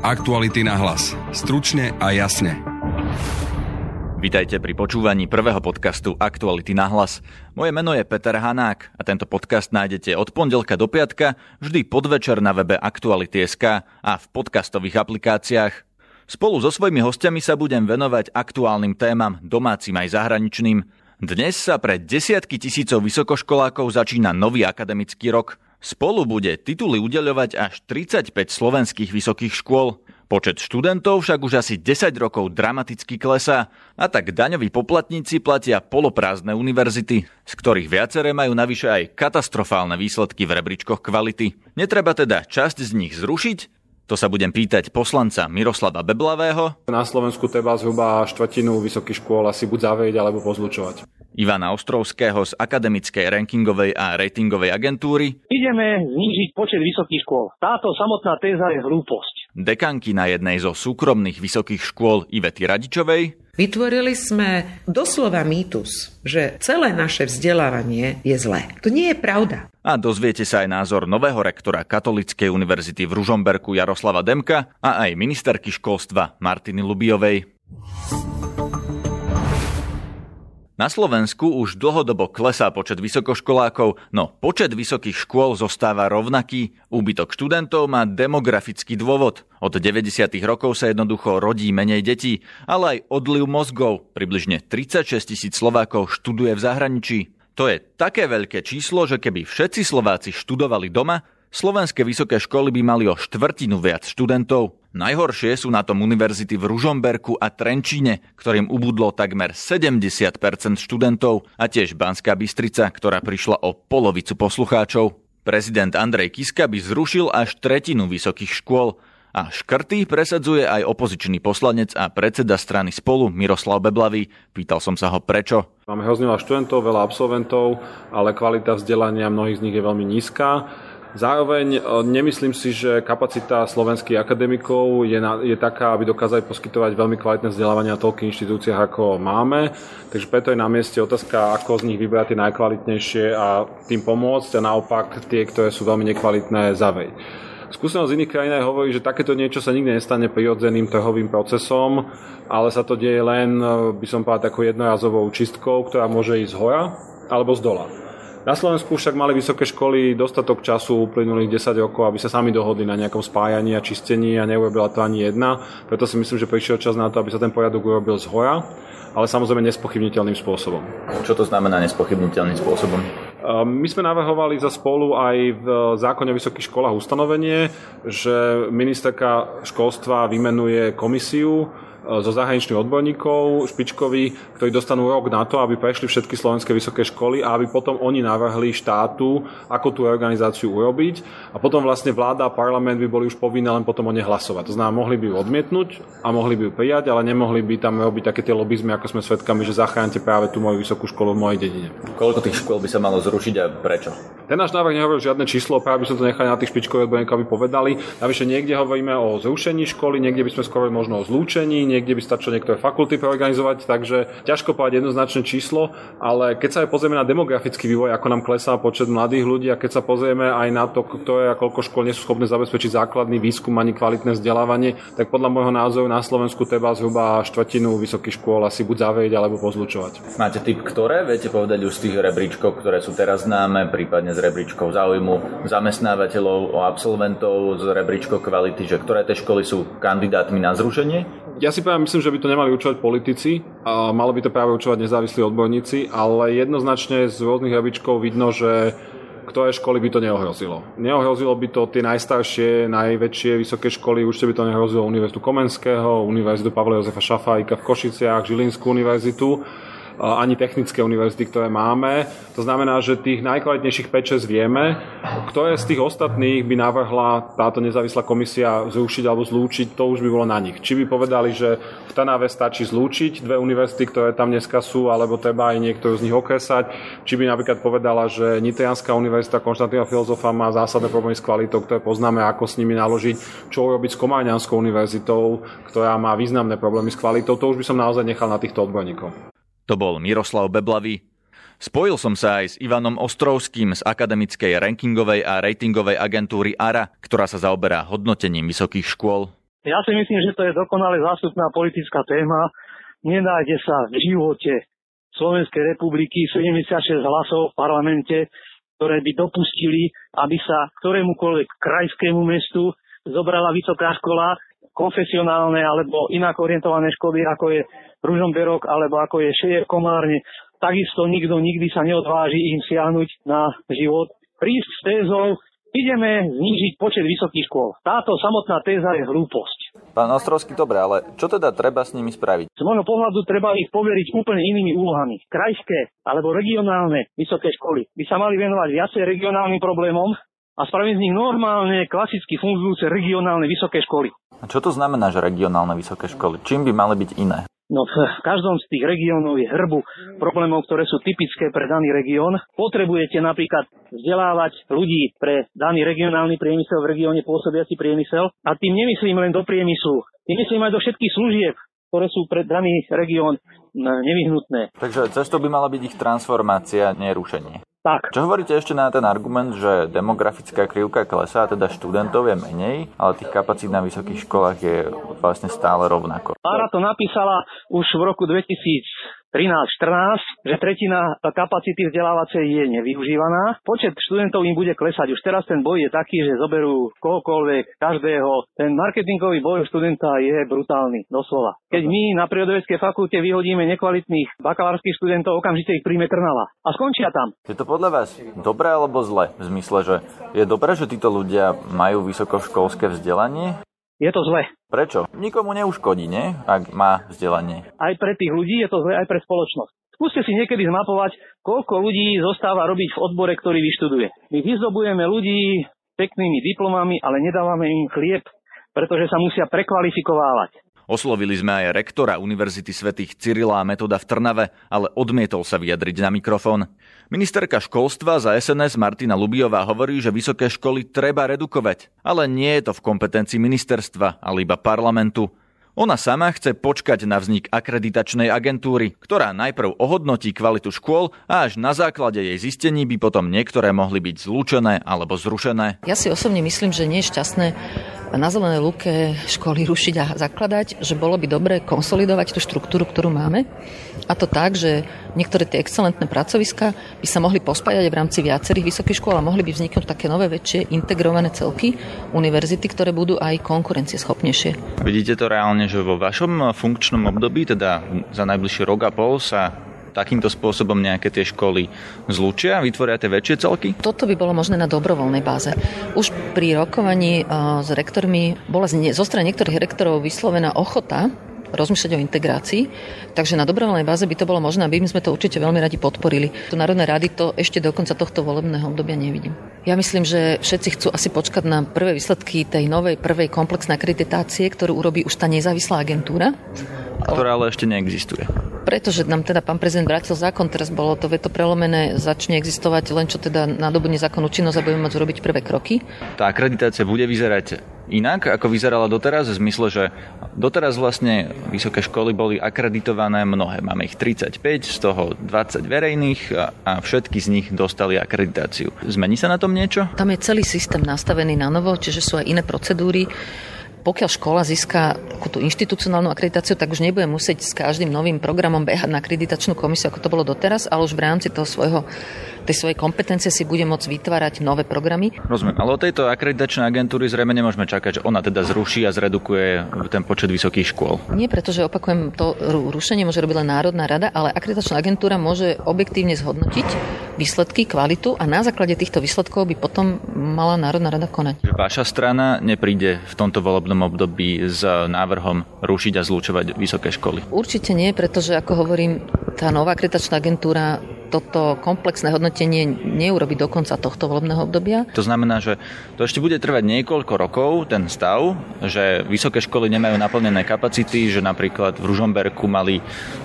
Aktuality na hlas. Stručne a jasne. Vítajte pri počúvaní prvého podcastu Aktuality na hlas. Moje meno je Peter Hanák a tento podcast nájdete od pondelka do piatka vždy podvečer na webe Aktuality.sk a v podcastových aplikáciách. Spolu so svojimi hostiami sa budem venovať aktuálnym témam, domácim aj zahraničným. Dnes sa pre desiatky tisícov vysokoškolákov začína nový akademický rok – Spolu bude tituly udeľovať až 35 slovenských vysokých škôl. Počet študentov však už asi 10 rokov dramaticky klesá a tak daňoví poplatníci platia poloprázdne univerzity, z ktorých viaceré majú navyše aj katastrofálne výsledky v rebríčkoch kvality. Netreba teda časť z nich zrušiť, to sa budem pýtať poslanca Miroslava Beblavého. Na Slovensku treba zhruba štvrtinu vysokých škôl asi buď zavrieť alebo pozlučovať. Ivana Ostrovského z Akademickej rankingovej a ratingovej agentúry. Ideme znížiť počet vysokých škôl. Táto samotná téza je hlúposť. Dekanky na jednej zo súkromných vysokých škôl Ivety Radičovej. Vytvorili sme doslova mýtus, že celé naše vzdelávanie je zlé. To nie je pravda. A dozviete sa aj názor nového rektora Katolíckej univerzity v Ružomberku Jaroslava Demka a aj ministerky školstva Martiny Lubiovej. Na Slovensku už dlhodobo klesá počet vysokoškolákov, no počet vysokých škôl zostáva rovnaký. Úbytok študentov má demografický dôvod. Od 90. rokov sa jednoducho rodí menej detí, ale aj odliv mozgov. Približne 36 tisíc Slovákov študuje v zahraničí. To je také veľké číslo, že keby všetci Slováci študovali doma, slovenské vysoké školy by mali o štvrtinu viac študentov. Najhoršie sú na tom univerzity v Ružomberku a Trenčíne, ktorým ubudlo takmer 70% študentov a tiež Banská Bystrica, ktorá prišla o polovicu poslucháčov. Prezident Andrej Kiska by zrušil až tretinu vysokých škôl a škrty presadzuje aj opozičný poslanec a predseda strany Spolu Miroslav Beblavý. Pýtal som sa ho prečo. Máme hrozne veľa študentov, veľa absolventov, ale kvalita vzdelania mnohých z nich je veľmi nízka. Zároveň e, nemyslím si, že kapacita slovenských akademikov je, na, je taká, aby dokázali poskytovať veľmi kvalitné vzdelávanie na toľkých inštitúciách, ako máme. Takže preto je na mieste otázka, ako z nich vybrať tie najkvalitnejšie a tým pomôcť a naopak tie, ktoré sú veľmi nekvalitné, zavej. Skúsenosť iných krajín hovorí, že takéto niečo sa nikdy nestane prirodzeným trhovým procesom, ale sa to deje len, e, by som povedal, takou jednorazovou čistkou, ktorá môže ísť z hora alebo z dola. Na Slovensku však mali vysoké školy dostatok času uplynulých 10 rokov, aby sa sami dohodli na nejakom spájaní a čistení a neurobila to ani jedna. Preto si myslím, že prišiel čas na to, aby sa ten poriadok urobil z hora, ale samozrejme nespochybniteľným spôsobom. Čo to znamená nespochybniteľným spôsobom? My sme navrhovali za spolu aj v zákone o vysokých školách ustanovenie, že ministerka školstva vymenuje komisiu, zo zahraničných odborníkov špičkoví, ktorí dostanú rok na to, aby prešli všetky slovenské vysoké školy a aby potom oni navrhli štátu, ako tú organizáciu urobiť a potom vlastne vláda a parlament by boli už povinné len potom o ne hlasovať. To znamená, mohli by ju odmietnúť a mohli by ju prijať, ale nemohli by tam robiť také tie lobizmy, ako sme svedkami, že zachránite práve tú moju vysokú školu v mojej dedine. Koľko tých škôl by sa malo zrušiť a prečo? Ten náš návrh nehovorí žiadne číslo, práve by sme to nechali na tých špičkových odborníkov, aby povedali. Navyše niekde hovoríme o zrušení školy, niekde by sme skôr možno o zlúčení, niekde by stačilo niektoré fakulty preorganizovať, takže ťažko povedať jednoznačné číslo, ale keď sa aj pozrieme na demografický vývoj, ako nám klesá počet mladých ľudí a keď sa pozrieme aj na to, ktoré a koľko škôl nie sú schopné zabezpečiť základný výskum ani kvalitné vzdelávanie, tak podľa môjho názoru na Slovensku treba zhruba štvrtinu vysokých škôl asi buď zavrieť alebo pozlučovať. Máte typ, ktoré viete povedať už z tých rebríčkov, ktoré sú teraz známe, prípadne z rebríčkov záujmu zamestnávateľov, o absolventov, z rebríčkov kvality, že ktoré tie školy sú kandidátmi na zrušenie? Ja si práve myslím, že by to nemali učovať politici, a malo by to práve učovať nezávislí odborníci, ale jednoznačne z rôznych rebríčkov vidno, že ktoré školy by to neohrozilo. Neohrozilo by to tie najstaršie, najväčšie vysoké školy, určite by to neohrozilo Univerzitu Komenského, Univerzitu Pavla Jozefa Šafajka v Košiciach, Žilinskú univerzitu ani technické univerzity, ktoré máme. To znamená, že tých najkvalitnejších 5-6 vieme. Ktoré z tých ostatných by navrhla táto nezávislá komisia zrušiť alebo zlúčiť, to už by bolo na nich. Či by povedali, že v Tanave stačí zlúčiť dve univerzity, ktoré tam dneska sú, alebo treba aj niektorú z nich okresať. Či by napríklad povedala, že Nitrianská univerzita Konštantína Filozofa má zásadné problémy s kvalitou, ktoré poznáme, ako s nimi naložiť, čo urobiť s Komárňanskou univerzitou, ktorá má významné problémy s kvalitou. To už by som naozaj nechal na týchto odborníkov. To bol Miroslav Beblavý. Spojil som sa aj s Ivanom Ostrovským z akademickej rankingovej a ratingovej agentúry ARA, ktorá sa zaoberá hodnotením vysokých škôl. Ja si myslím, že to je dokonale zástupná politická téma. Nenájde sa v živote Slovenskej republiky 76 hlasov v parlamente, ktoré by dopustili, aby sa ktorémukoľvek krajskému mestu zobrala vysoká škola, konfesionálne alebo inak orientované školy, ako je Ružomberok alebo ako je Šejer Komárne, takisto nikto nikdy sa neodváži im siahnuť na život. Prísť s tézou, ideme znížiť počet vysokých škôl. Táto samotná téza je hlúposť. Pán Ostrovský, dobre, ale čo teda treba s nimi spraviť? Z môjho pohľadu treba ich poveriť úplne inými úlohami. Krajské alebo regionálne vysoké školy by sa mali venovať viacej regionálnym problémom a spraviť z nich normálne, klasicky fungujúce regionálne vysoké školy. A čo to znamená, že regionálne vysoké školy? Čím by mali byť iné? No v každom z tých regiónov je hrbu problémov, ktoré sú typické pre daný región. Potrebujete napríklad vzdelávať ľudí pre daný regionálny priemysel v regióne pôsobiaci priemysel. A tým nemyslím len do priemyslu, tým myslím aj do všetkých služieb, ktoré sú pre daný región nevyhnutné. Takže cestou by mala byť ich transformácia, nerušenie. Tak. Čo hovoríte ešte na ten argument, že demografická krivka klesá, teda študentov je menej, ale tých kapacít na vysokých školách je vlastne stále rovnako? Ára to napísala už v roku 2000 13-14, že tretina kapacity vzdelávacej je nevyužívaná. Počet študentov im bude klesať. Už teraz ten boj je taký, že zoberú kohokoľvek, každého. Ten marketingový boj študenta je brutálny, doslova. Keď my na prírodovedeckej fakulte vyhodíme nekvalitných bakalárskych študentov, okamžite ich príjme Trnava. A skončia tam. Je to podľa vás dobré alebo zle? V zmysle, že je dobré, že títo ľudia majú vysokoškolské vzdelanie? Je to zle. Prečo? Nikomu neuškodí, nie? Ak má vzdelanie. Aj pre tých ľudí je to zle, aj pre spoločnosť. Skúste si niekedy zmapovať, koľko ľudí zostáva robiť v odbore, ktorý vyštuduje. My vyzdobujeme ľudí peknými diplomami, ale nedávame im chlieb, pretože sa musia prekvalifikovávať. Oslovili sme aj rektora Univerzity svätých Cyrila a Metoda v Trnave, ale odmietol sa vyjadriť na mikrofón. Ministerka školstva za SNS Martina Lubiová hovorí, že vysoké školy treba redukovať, ale nie je to v kompetencii ministerstva, ale iba parlamentu. Ona sama chce počkať na vznik akreditačnej agentúry, ktorá najprv ohodnotí kvalitu škôl a až na základe jej zistení by potom niektoré mohli byť zlúčené alebo zrušené. Ja si osobne myslím, že nie je šťastné na zelenej lúke školy rušiť a zakladať, že bolo by dobre konsolidovať tú štruktúru, ktorú máme. A to tak, že niektoré tie excelentné pracoviska by sa mohli pospájať v rámci viacerých vysokých škôl a mohli by vzniknúť také nové väčšie integrované celky univerzity, ktoré budú aj konkurencieschopnejšie. Vidíte to reálne, že vo vašom funkčnom období, teda za najbližší rok a pol sa takýmto spôsobom nejaké tie školy zlučia, vytvoria tie väčšie celky? Toto by bolo možné na dobrovoľnej báze. Už pri rokovaní uh, s rektormi bola zo strany niektorých rektorov vyslovená ochota rozmýšľať o integrácii. Takže na dobrovoľnej báze by to bolo možné, aby sme to určite veľmi radi podporili. Tu Národné rady to ešte do konca tohto volebného obdobia nevidím. Ja myslím, že všetci chcú asi počkať na prvé výsledky tej novej prvej komplexnej akreditácie, ktorú urobí už tá nezávislá agentúra. Ktorá ale ešte neexistuje pretože nám teda pán prezident vrátil zákon, teraz bolo to veto prelomené, začne existovať len čo teda nadobudne zákonnú činnosť a budeme môcť urobiť prvé kroky. Tá akreditácia bude vyzerať inak, ako vyzerala doteraz, v zmysle, že doteraz vlastne vysoké školy boli akreditované mnohé. Máme ich 35, z toho 20 verejných a, a všetky z nich dostali akreditáciu. Zmení sa na tom niečo? Tam je celý systém nastavený na novo, čiže sú aj iné procedúry pokiaľ škola získa tú inštitucionálnu akreditáciu, tak už nebude musieť s každým novým programom behať na akreditačnú komisiu, ako to bolo doteraz, ale už v rámci toho svojho tej svojej kompetencie si bude môcť vytvárať nové programy. Rozumiem, ale od tejto akreditačnej agentúry zrejme nemôžeme čakať, že ona teda zruší a zredukuje ten počet vysokých škôl. Nie, pretože opakujem, to rušenie môže robiť len Národná rada, ale akreditačná agentúra môže objektívne zhodnotiť výsledky, kvalitu a na základe týchto výsledkov by potom mala Národná rada konať. Vaša strana nepríde v tomto volebnom období s návrhom rušiť a zlúčovať vysoké školy? Určite nie, pretože ako hovorím, tá nová akreditačná agentúra toto komplexné hodnotenie neurobi do konca tohto volebného obdobia. To znamená, že to ešte bude trvať niekoľko rokov, ten stav, že vysoké školy nemajú naplnené kapacity, že napríklad v Ružomberku mali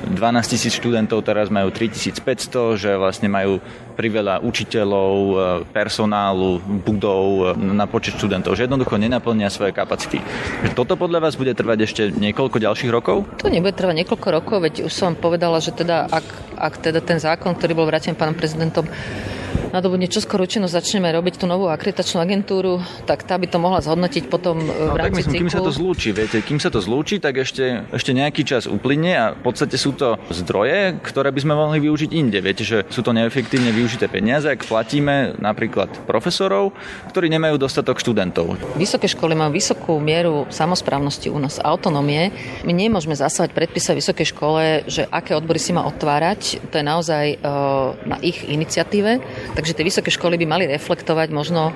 12 tisíc študentov, teraz majú 3500, že vlastne majú priveľa učiteľov, e, personálu, budov e, na počet študentov, že jednoducho nenaplnia svoje kapacity. Toto podľa vás bude trvať ešte niekoľko ďalších rokov? To nebude trvať niekoľko rokov, veď už som povedala, že teda ak, ak teda ten zákon, ktorý bol vrátený pánom prezidentom, nadobudne čoskoro účinnosť začneme robiť tú novú akreditačnú agentúru, tak tá by to mohla zhodnotiť potom e, v rámci no, tak myslím, kým sa to zlúči, viete, kým sa to zlúči, tak ešte, ešte nejaký čas uplynie a v podstate sú to zdroje, ktoré by sme mohli využiť inde. Viete, že sú to neefektívne využité peniaze, ak platíme napríklad profesorov, ktorí nemajú dostatok študentov. Vysoké školy majú vysokú mieru samozprávnosti u nás, autonómie. My nemôžeme zasávať predpísať vysokej škole, že aké odbory si má otvárať. To je naozaj uh, na ich iniciatíve. Takže tie vysoké školy by mali reflektovať možno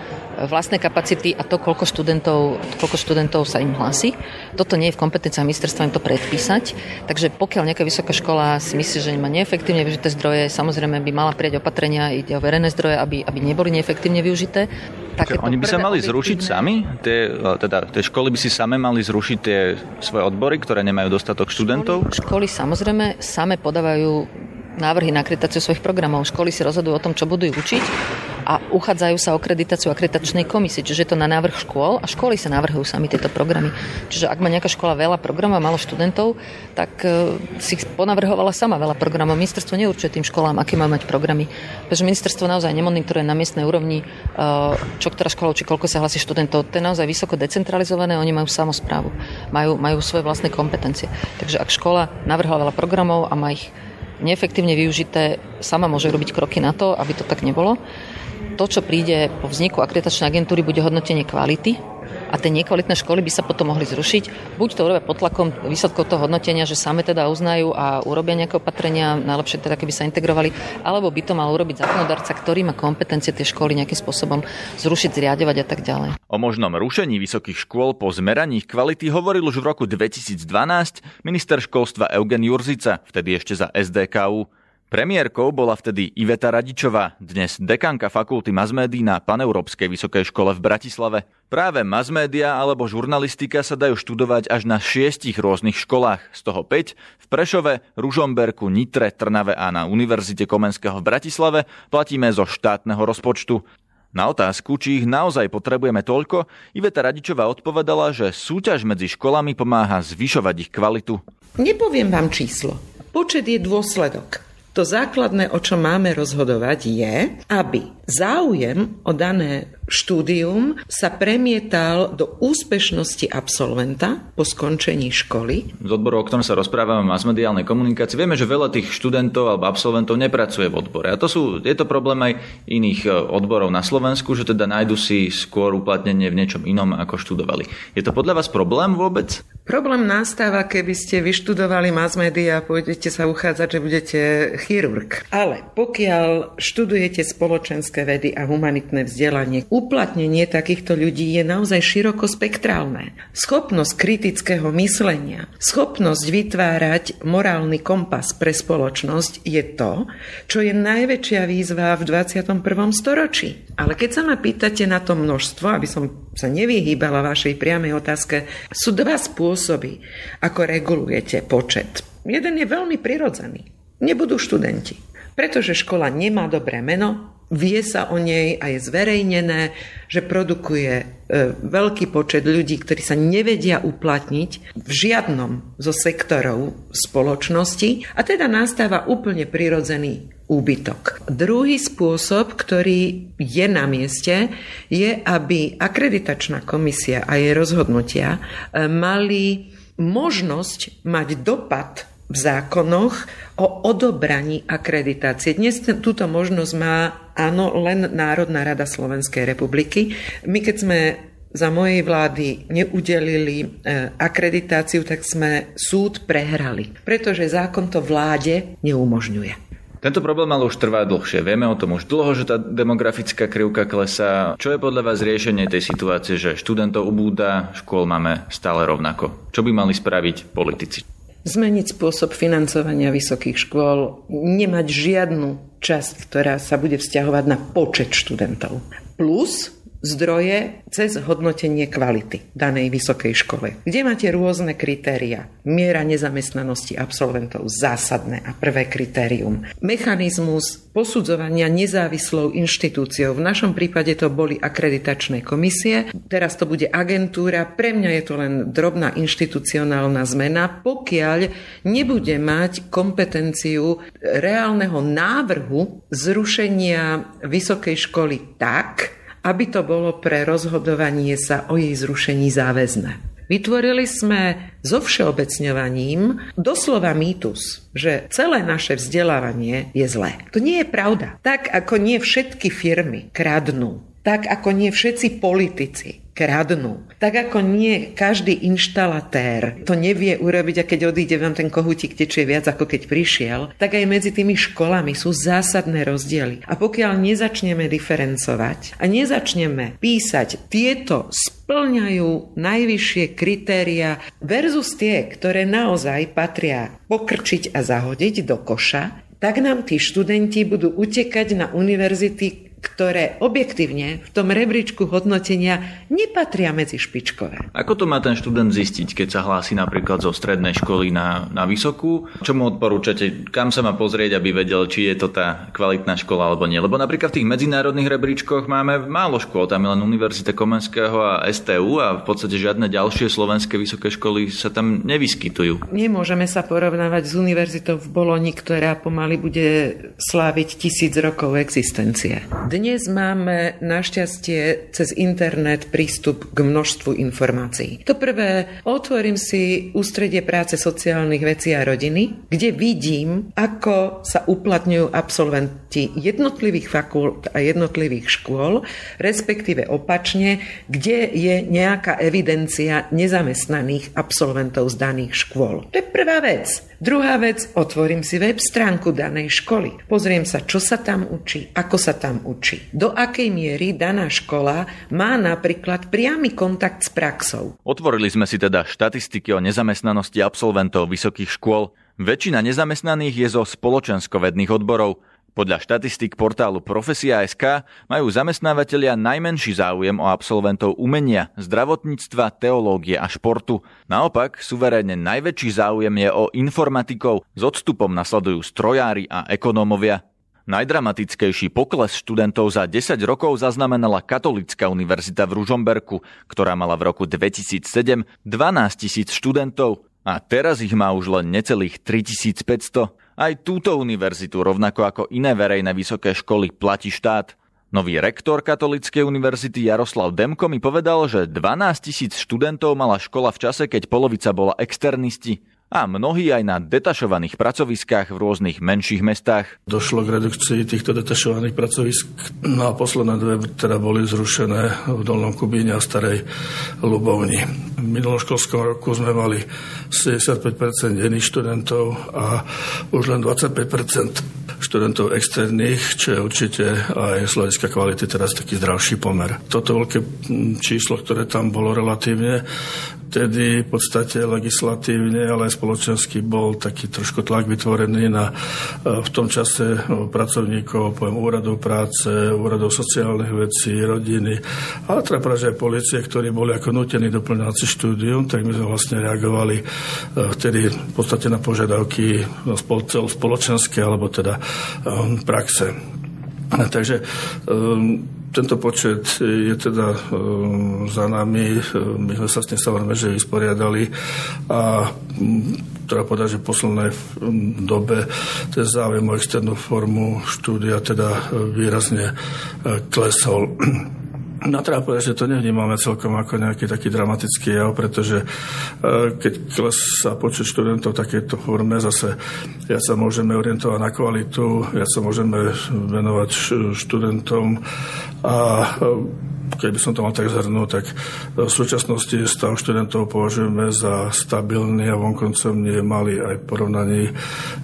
vlastné kapacity a to, koľko študentov, koľko študentov sa im hlási. Toto nie je v kompetencii ministerstva im to predpísať. Takže pokiaľ nejaká vysoká škola si myslí, že má neefektívne využité zdroje, samozrejme by mala prijať opatrenia, ide o verejné zdroje, aby, aby neboli neefektívne využité. Takéto Oni by sa mali zrušiť sami? Tie, teda, tie školy by si same mali zrušiť tie svoje odbory, ktoré nemajú dostatok študentov? Školy, školy samozrejme same podávajú návrhy na akreditáciu svojich programov. Školy si rozhodujú o tom, čo budú učiť a uchádzajú sa o akreditáciu akreditačnej komisie, čiže je to na návrh škôl a školy sa navrhujú sami tieto programy. Čiže ak má nejaká škola veľa programov a málo študentov, tak e, si ponavrhovala sama veľa programov. Ministerstvo neurčuje tým školám, aké má mať programy. Pretože ministerstvo naozaj nemonitoruje na miestnej úrovni, e, čo ktorá škola či koľko sa hlasí študentov. To je naozaj vysoko decentralizované, oni majú samozprávu, majú, majú svoje vlastné kompetencie. Takže ak škola navrhla veľa programov a má ich neefektívne využité, sama môže robiť kroky na to, aby to tak nebolo. To, čo príde po vzniku akreditačnej agentúry, bude hodnotenie kvality a tie nekvalitné školy by sa potom mohli zrušiť. Buď to urobia pod tlakom výsledkov toho hodnotenia, že same teda uznajú a urobia nejaké opatrenia, najlepšie teda keby sa integrovali, alebo by to mal urobiť zákonodárca, ktorý má kompetencie tie školy nejakým spôsobom zrušiť, zriadovať a tak ďalej. O možnom rušení vysokých škôl po zmeraní kvality hovoril už v roku 2012 minister školstva Eugen Jurzica, vtedy ešte za SDKU. Premiérkou bola vtedy Iveta Radičová, dnes dekanka fakulty masmédií na Paneurópskej vysokej škole v Bratislave. Práve masmédia alebo žurnalistika sa dajú študovať až na šiestich rôznych školách, z toho 5 v Prešove, Ružomberku, Nitre, Trnave a na Univerzite Komenského v Bratislave platíme zo štátneho rozpočtu. Na otázku, či ich naozaj potrebujeme toľko, Iveta Radičová odpovedala, že súťaž medzi školami pomáha zvyšovať ich kvalitu. Nepoviem vám číslo. Počet je dôsledok. To základné, o čom máme rozhodovať, je, aby záujem o dané štúdium sa premietal do úspešnosti absolventa po skončení školy. Z odboru, o ktorom sa rozprávame, masmediálnej komunikácie, vieme, že veľa tých študentov alebo absolventov nepracuje v odbore. A to sú, je to problém aj iných e, odborov na Slovensku, že teda nájdu si skôr uplatnenie v niečom inom, ako študovali. Je to podľa vás problém vôbec? Problém nastáva, keby ste vyštudovali mass media a pôjdete sa uchádzať, že budete chirurg. Ale pokiaľ študujete spoločenské vedy a humanitné vzdelanie, uplatnenie takýchto ľudí je naozaj široko spektrálne. Schopnosť kritického myslenia, schopnosť vytvárať morálny kompas pre spoločnosť je to, čo je najväčšia výzva v 21. storočí. Ale keď sa ma pýtate na to množstvo, aby som sa nevyhýbala vašej priamej otázke, sú dva spôsoby, ako regulujete počet. Jeden je veľmi prirodzený. Nebudú študenti. Pretože škola nemá dobré meno, vie sa o nej a je zverejnené, že produkuje e, veľký počet ľudí, ktorí sa nevedia uplatniť v žiadnom zo sektorov spoločnosti a teda nastáva úplne prirodzený úbytok. Druhý spôsob, ktorý je na mieste, je, aby akreditačná komisia a jej rozhodnutia e, mali možnosť mať dopad v zákonoch o odobraní akreditácie. Dnes túto možnosť má áno len Národná rada Slovenskej republiky. My keď sme za mojej vlády neudelili e, akreditáciu, tak sme súd prehrali, pretože zákon to vláde neumožňuje. Tento problém ale už trvá dlhšie. Vieme o tom už dlho, že tá demografická krivka klesá. Čo je podľa vás riešenie tej situácie, že študentov ubúda, škôl máme stále rovnako? Čo by mali spraviť politici? Zmeniť spôsob financovania vysokých škôl, nemať žiadnu časť, ktorá sa bude vzťahovať na počet študentov. Plus zdroje cez hodnotenie kvality danej vysokej škole, kde máte rôzne kritéria. Miera nezamestnanosti absolventov, zásadné a prvé kritérium. Mechanizmus posudzovania nezávislou inštitúciou. V našom prípade to boli akreditačné komisie, teraz to bude agentúra. Pre mňa je to len drobná inštitucionálna zmena, pokiaľ nebude mať kompetenciu reálneho návrhu zrušenia vysokej školy tak, aby to bolo pre rozhodovanie sa o jej zrušení záväzné. Vytvorili sme so všeobecňovaním doslova mýtus, že celé naše vzdelávanie je zlé. To nie je pravda. Tak ako nie všetky firmy kradnú, tak ako nie všetci politici kradnú. Tak ako nie každý inštalatér to nevie urobiť a keď odíde vám ten kohútik tečie viac ako keď prišiel, tak aj medzi tými školami sú zásadné rozdiely. A pokiaľ nezačneme diferencovať a nezačneme písať tieto splňajú najvyššie kritéria versus tie, ktoré naozaj patria pokrčiť a zahodiť do koša, tak nám tí študenti budú utekať na univerzity, ktoré objektívne v tom rebríčku hodnotenia nepatria medzi špičkové. Ako to má ten študent zistiť, keď sa hlási napríklad zo strednej školy na, na vysokú? Čo mu odporúčate? Kam sa má pozrieť, aby vedel, či je to tá kvalitná škola alebo nie? Lebo napríklad v tých medzinárodných rebríčkoch máme málo škôl, tam je len Univerzita Komenského a STU a v podstate žiadne ďalšie slovenské vysoké školy sa tam nevyskytujú. Nemôžeme sa porovnávať s univerzitou v Boloni, ktorá pomaly bude sláviť tisíc rokov existencie. Dnes máme našťastie cez internet prístup k množstvu informácií. To prvé, otvorím si ústredie práce sociálnych vecí a rodiny, kde vidím, ako sa uplatňujú absolventi jednotlivých fakult a jednotlivých škôl, respektíve opačne, kde je nejaká evidencia nezamestnaných absolventov z daných škôl. To je prvá vec. Druhá vec, otvorím si web stránku danej školy. Pozriem sa, čo sa tam učí, ako sa tam učí. Do akej miery daná škola má napríklad priamy kontakt s praxou. Otvorili sme si teda štatistiky o nezamestnanosti absolventov vysokých škôl. Väčšina nezamestnaných je zo spoločenskovedných odborov. Podľa štatistik portálu Profesia.sk majú zamestnávateľia najmenší záujem o absolventov umenia, zdravotníctva, teológie a športu. Naopak, suverénne najväčší záujem je o informatikov, s odstupom nasledujú strojári a ekonómovia. Najdramatickejší pokles študentov za 10 rokov zaznamenala Katolická univerzita v Ružomberku, ktorá mala v roku 2007 12 tisíc študentov a teraz ich má už len necelých 3500. Aj túto univerzitu, rovnako ako iné verejné vysoké školy, platí štát. Nový rektor Katolíckej univerzity Jaroslav Demko mi povedal, že 12 tisíc študentov mala škola v čase, keď polovica bola externisti a mnohí aj na detašovaných pracoviskách v rôznych menších mestách. Došlo k redukcii týchto detašovaných pracovisk, no a posledné dve teda boli zrušené v Dolnom Kubíne a Starej Lubovni. V minulom školskom roku sme mali 75% denných študentov a už len 25% študentov externých, čo je určite aj z hľadiska kvality teraz taký zdravší pomer. Toto veľké číslo, ktoré tam bolo relatívne, vtedy v podstate legislatívne, ale aj spoločensky bol taký trošku tlak vytvorený na e, v tom čase e, pracovníkov, poviem, úradov práce, úradov sociálnych vecí, rodiny, ale treba povedať, aj policie, ktorí boli ako nutení doplňovať si štúdium, tak my sme vlastne reagovali e, vtedy v podstate na požiadavky spoločenské alebo teda praxe. Takže tento počet je teda um, za nami, my sme sa s tým samozrejme, že vysporiadali a mm, treba povedať, že v poslednej dobe ten záujem o externú formu štúdia teda výrazne e, klesol. No treba povedať, že to nevnímame celkom ako nejaký taký dramatický jav, pretože e, keď klesá počet študentov takéto forme, zase ja sa môžeme orientovať na kvalitu, ja sa môžeme venovať študentom a e, keby som to mal tak zhrnúť, tak v súčasnosti stav študentov považujeme za stabilný a vonkoncom nie malý aj v porovnaní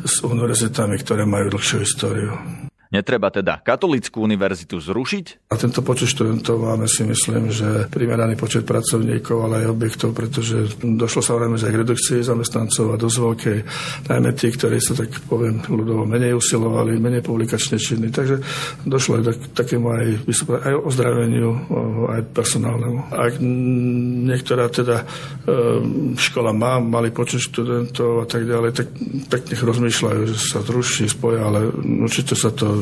s univerzitami, ktoré majú dlhšiu históriu. Netreba teda katolickú univerzitu zrušiť? A tento počet študentov máme si myslím, že primeraný počet pracovníkov, ale aj objektov, pretože došlo samozrejme aj k redukcii zamestnancov a dosť veľkej, najmä tí, ktorí sa tak poviem ľudovo menej usilovali, menej publikačne činní. Takže došlo aj k takému aj, aj ozdraveniu, aj personálnemu. Ak niektorá teda e, škola má malý počet študentov a tak ďalej, tak, tak nech rozmýšľajú, že sa zruší, spoja, ale určite sa to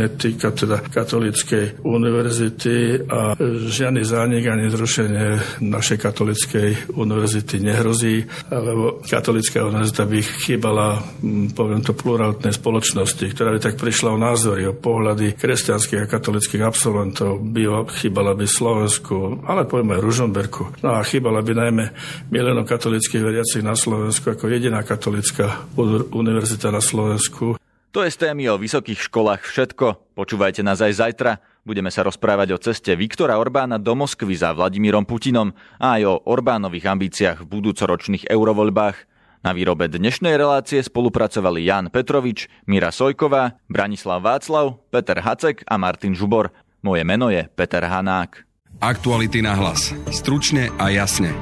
netýka teda katolíckej univerzity a žiadny zánik ani zrušenie našej katolíckej univerzity nehrozí, lebo katolická univerzita by chýbala, poviem to, pluralitnej spoločnosti, ktorá by tak prišla o názory, o pohľady kresťanských a katolických absolventov, by chýbala by Slovensku, ale poviem aj Ružomberku. No a chýbala by najmä miliónov katolických veriacich na Slovensku ako jediná katolická univerzita na Slovensku. To je z témy o vysokých školách všetko. Počúvajte nás aj zajtra. Budeme sa rozprávať o ceste Viktora Orbána do Moskvy za Vladimírom Putinom a aj o Orbánových ambíciách v budúcoročných eurovoľbách. Na výrobe dnešnej relácie spolupracovali Jan Petrovič, Mira Sojková, Branislav Václav, Peter Hacek a Martin Žubor. Moje meno je Peter Hanák. Aktuality na hlas. Stručne a jasne.